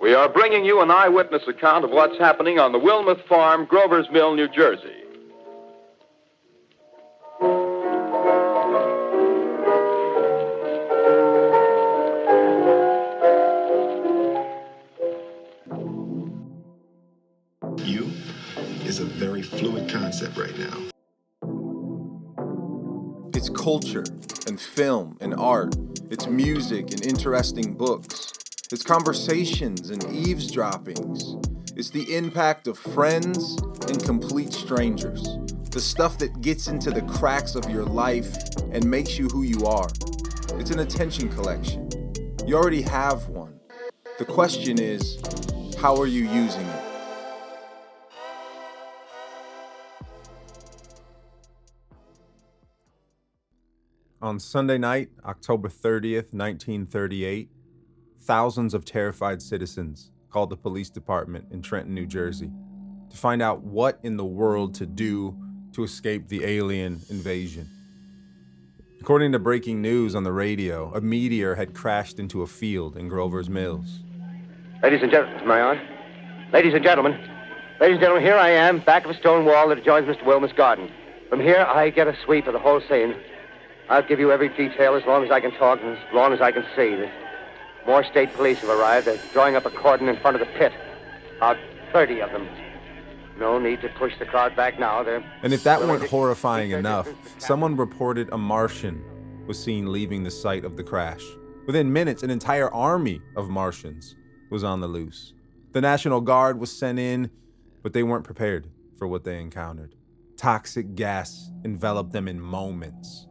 We are bringing you an eyewitness account of what's happening on the Wilmuth Farm, Grover's Mill, New Jersey. You is a very fluid concept right now. It's culture and film and art. It's music and interesting books. It's conversations and eavesdroppings. It's the impact of friends and complete strangers. The stuff that gets into the cracks of your life and makes you who you are. It's an attention collection. You already have one. The question is, how are you using it? On Sunday night, October 30th, 1938, thousands of terrified citizens called the police department in Trenton, New Jersey to find out what in the world to do to escape the alien invasion. According to breaking news on the radio, a meteor had crashed into a field in Grover's Mills. Ladies and gentlemen, am I on? Ladies and gentlemen, ladies and gentlemen, here I am, back of a stone wall that adjoins Mr. Wilmuth's garden. From here, I get a sweep of the whole scene. I'll give you every detail as long as I can talk and as long as I can see. More state police have arrived. They're drawing up a cordon in front of the pit. About 30 of them. No need to push the crowd back now. They're And if that weren't horrifying enough, someone reported a Martian was seen leaving the site of the crash. Within minutes, an entire army of Martians was on the loose. The National Guard was sent in, but they weren't prepared for what they encountered. Toxic gas enveloped them in moments.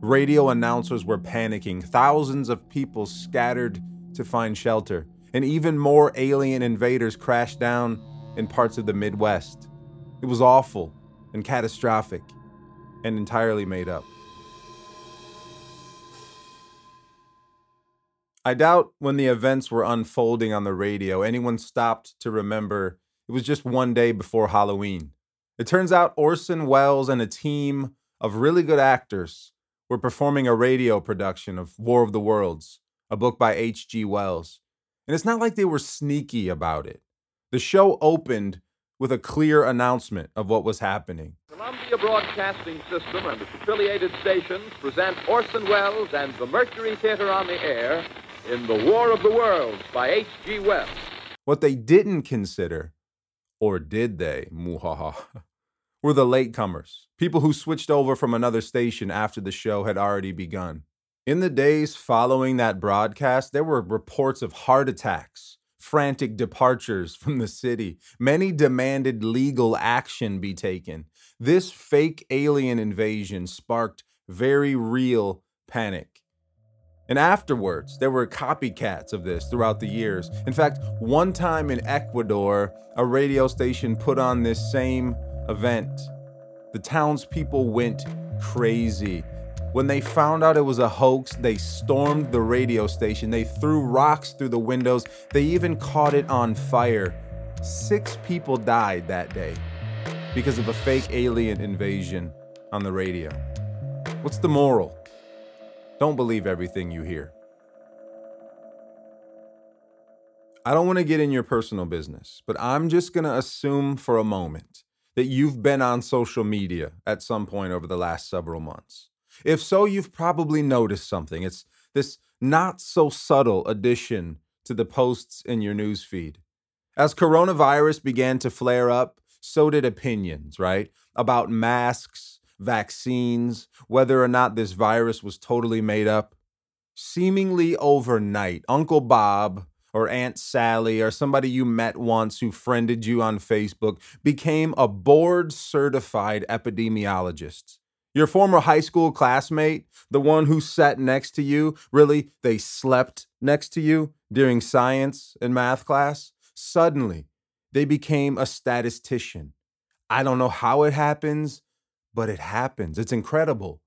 Radio announcers were panicking, thousands of people scattered to find shelter, and even more alien invaders crashed down in parts of the Midwest. It was awful and catastrophic and entirely made up. I doubt when the events were unfolding on the radio, anyone stopped to remember it was just one day before Halloween. It turns out Orson Welles and a team of really good actors were performing a radio production of War of the Worlds, a book by H.G. Wells. And it's not like they were sneaky about it. The show opened with a clear announcement of what was happening. Columbia Broadcasting System and its affiliated stations present Orson Welles and the Mercury Theater on the air in The War of the Worlds by H.G. Wells. What they didn't consider, or did they, muhaha, were the latecomers, people who switched over from another station after the show had already begun. In the days following that broadcast, there were reports of heart attacks, frantic departures from the city. Many demanded legal action be taken. This fake alien invasion sparked very real panic. And afterwards, there were copycats of this throughout the years. In fact, one time in Ecuador, a radio station put on this same event. The townspeople went crazy. When they found out it was a hoax, they stormed the radio station. They threw rocks through the windows. They even caught it on fire. Six people died that day because of a fake alien invasion on the radio. What's the moral? Don't believe everything you hear. I don't want to get in your personal business, but I'm just going to assume for a moment that you've been on social media at some point over the last several months. If so, you've probably noticed something. It's this not so subtle addition to the posts in your newsfeed. As coronavirus began to flare up, so did opinions, right? About masks, vaccines, whether or not this virus was totally made up. Seemingly overnight, Uncle Bob or Aunt Sally or somebody you met once who friended you on Facebook became a board certified epidemiologist. Your former high school classmate, the one who sat next to you, really, they slept next to you during science and math class, suddenly they became a statistician. I don't know how it happens, but it happens. It's incredible.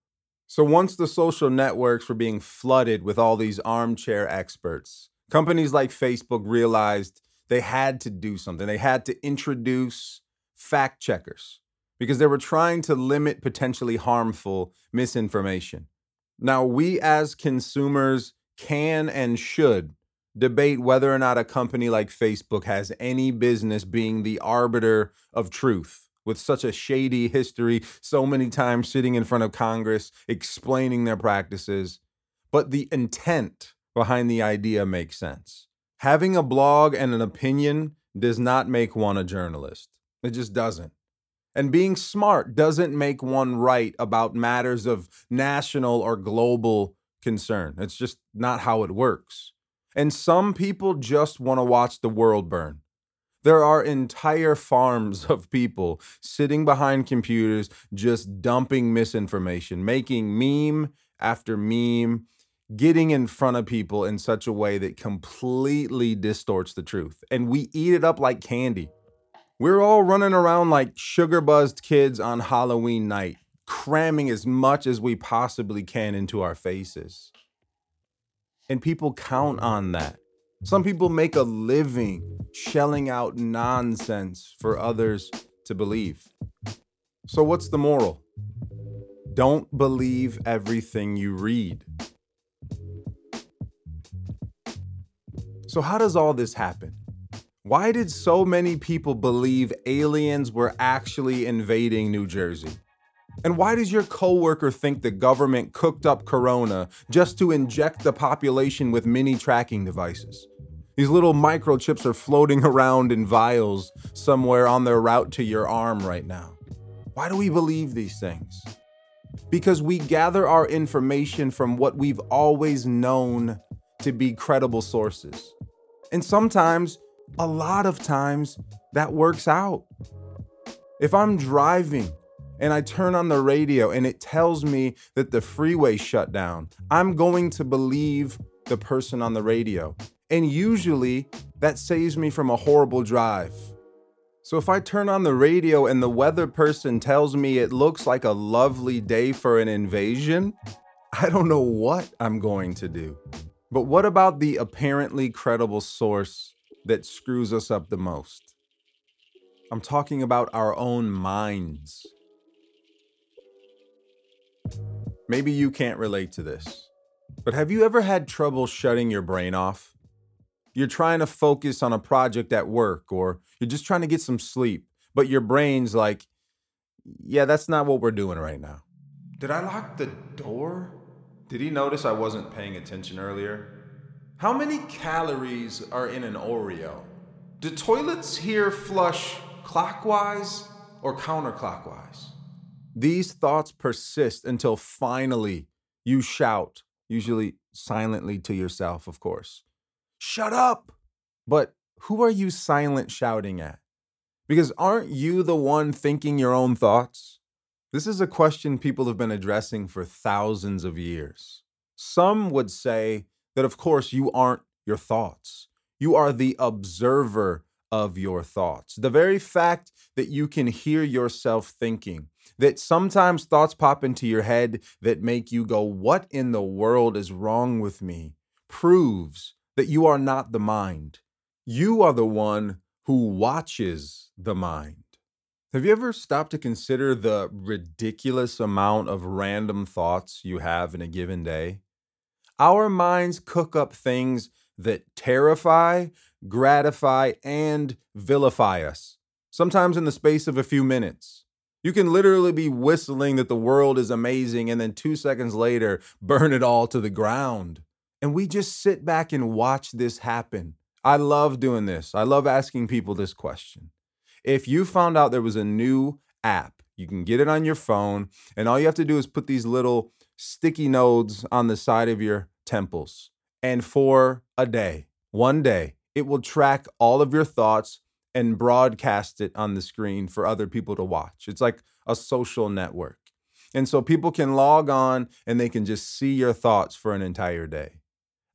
So once the social networks were being flooded with all these armchair experts, companies like Facebook realized they had to do something. They had to introduce fact checkers because they were trying to limit potentially harmful misinformation. Now, we as consumers can and should debate whether or not a company like Facebook has any business being the arbiter of truth with such a shady history, so many times sitting in front of Congress explaining their practices. But the intent behind the idea makes sense. Having a blog and an opinion does not make one a journalist, it just doesn't. And being smart doesn't make one right about matters of national or global concern. It's just not how it works. And some people just want to watch the world burn. There are entire farms of people sitting behind computers just dumping misinformation, making meme after meme, getting in front of people in such a way that completely distorts the truth. And we eat it up like candy. We're all running around like sugar buzzed kids on Halloween night, cramming as much as we possibly can into our faces. And people count on that. Some people make a living shelling out nonsense for others to believe. So, what's the moral? Don't believe everything you read. So, how does all this happen? Why did so many people believe aliens were actually invading New Jersey? And why does your coworker think the government cooked up corona just to inject the population with mini tracking devices? These little microchips are floating around in vials somewhere on their route to your arm right now. Why do we believe these things? Because we gather our information from what we've always known to be credible sources. And sometimes, a lot of times, that works out. If I'm driving and I turn on the radio and it tells me that the freeway shut down, I'm going to believe the person on the radio. And usually that saves me from a horrible drive. So if I turn on the radio and the weather person tells me it looks like a lovely day for an invasion, I don't know what I'm going to do. But what about the apparently credible source that screws us up the most? I'm talking about our own minds. Maybe you can't relate to this, but have you ever had trouble shutting your brain off? You're trying to focus on a project at work or you're just trying to get some sleep, but your brain's like, yeah, that's not what we're doing right now. Did I lock the door? Did he notice I wasn't paying attention earlier? How many calories are in an Oreo? Do toilets here flush clockwise or counterclockwise? These thoughts persist until finally you shout, usually silently to yourself, of course. Shut up! But who are you silent shouting at? Because aren't you the one thinking your own thoughts? This is a question people have been addressing for thousands of years. Some would say that, of course, you aren't your thoughts. You are the observer of your thoughts. The very fact that you can hear yourself thinking, that sometimes thoughts pop into your head that make you go, What in the world is wrong with me? proves that you are not the mind. You are the one who watches the mind. Have you ever stopped to consider the ridiculous amount of random thoughts you have in a given day? Our minds cook up things that terrify, gratify, and vilify us, sometimes in the space of a few minutes. You can literally be whistling that the world is amazing and then two seconds later burn it all to the ground. And we just sit back and watch this happen. I love doing this. I love asking people this question. If you found out there was a new app, you can get it on your phone, and all you have to do is put these little sticky nodes on the side of your temples. And for a day, one day, it will track all of your thoughts and broadcast it on the screen for other people to watch. It's like a social network. And so people can log on and they can just see your thoughts for an entire day.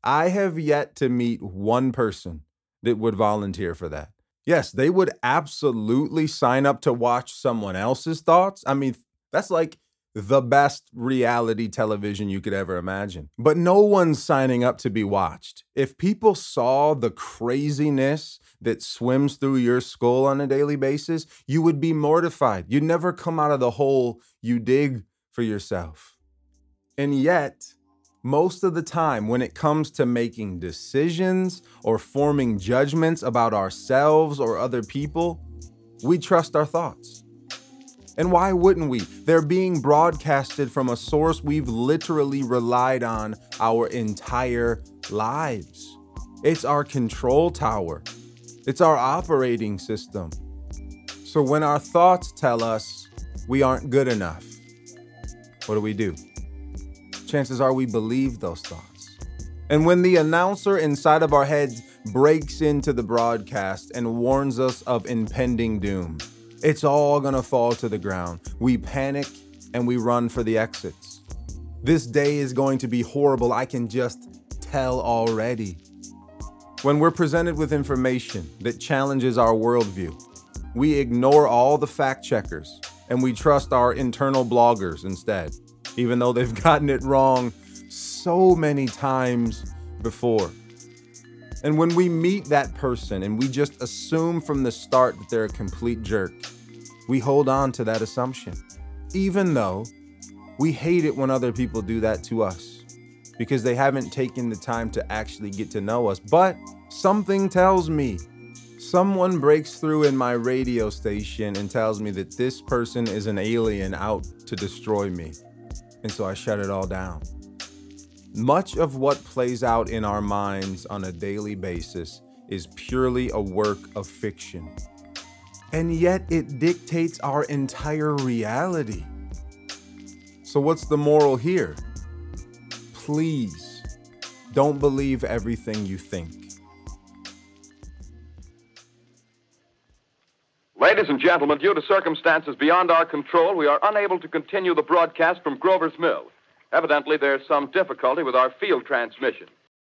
I have yet to meet one person that would volunteer for that. Yes, they would absolutely sign up to watch someone else's thoughts. I mean, that's like the best reality television you could ever imagine. But no one's signing up to be watched. If people saw the craziness that swims through your skull on a daily basis, you would be mortified. You'd never come out of the hole you dig for yourself. And yet, most of the time, when it comes to making decisions or forming judgments about ourselves or other people, we trust our thoughts. And why wouldn't we? They're being broadcasted from a source we've literally relied on our entire lives. It's our control tower, it's our operating system. So when our thoughts tell us we aren't good enough, what do we do? chances are we believe those thoughts. And when the announcer inside of our heads breaks into the broadcast and warns us of impending doom, it's all gonna fall to the ground. We panic and we run for the exits. This day is going to be horrible. I can just tell already. When we're presented with information that challenges our worldview, we ignore all the fact checkers and we trust our internal bloggers instead even though they've gotten it wrong so many times before. And when we meet that person and we just assume from the start that they're a complete jerk, we hold on to that assumption, even though we hate it when other people do that to us because they haven't taken the time to actually get to know us. But something tells me, someone breaks through in my radio station and tells me that this person is an alien out to destroy me and so I shut it all down. Much of what plays out in our minds on a daily basis is purely a work of fiction. And yet it dictates our entire reality. So, what's the moral here? Please don't believe everything you think. Ladies and gentlemen, due to circumstances beyond our control, we are unable to continue the broadcast from Grover's Mill. Evidently, there's some difficulty with our field transmission.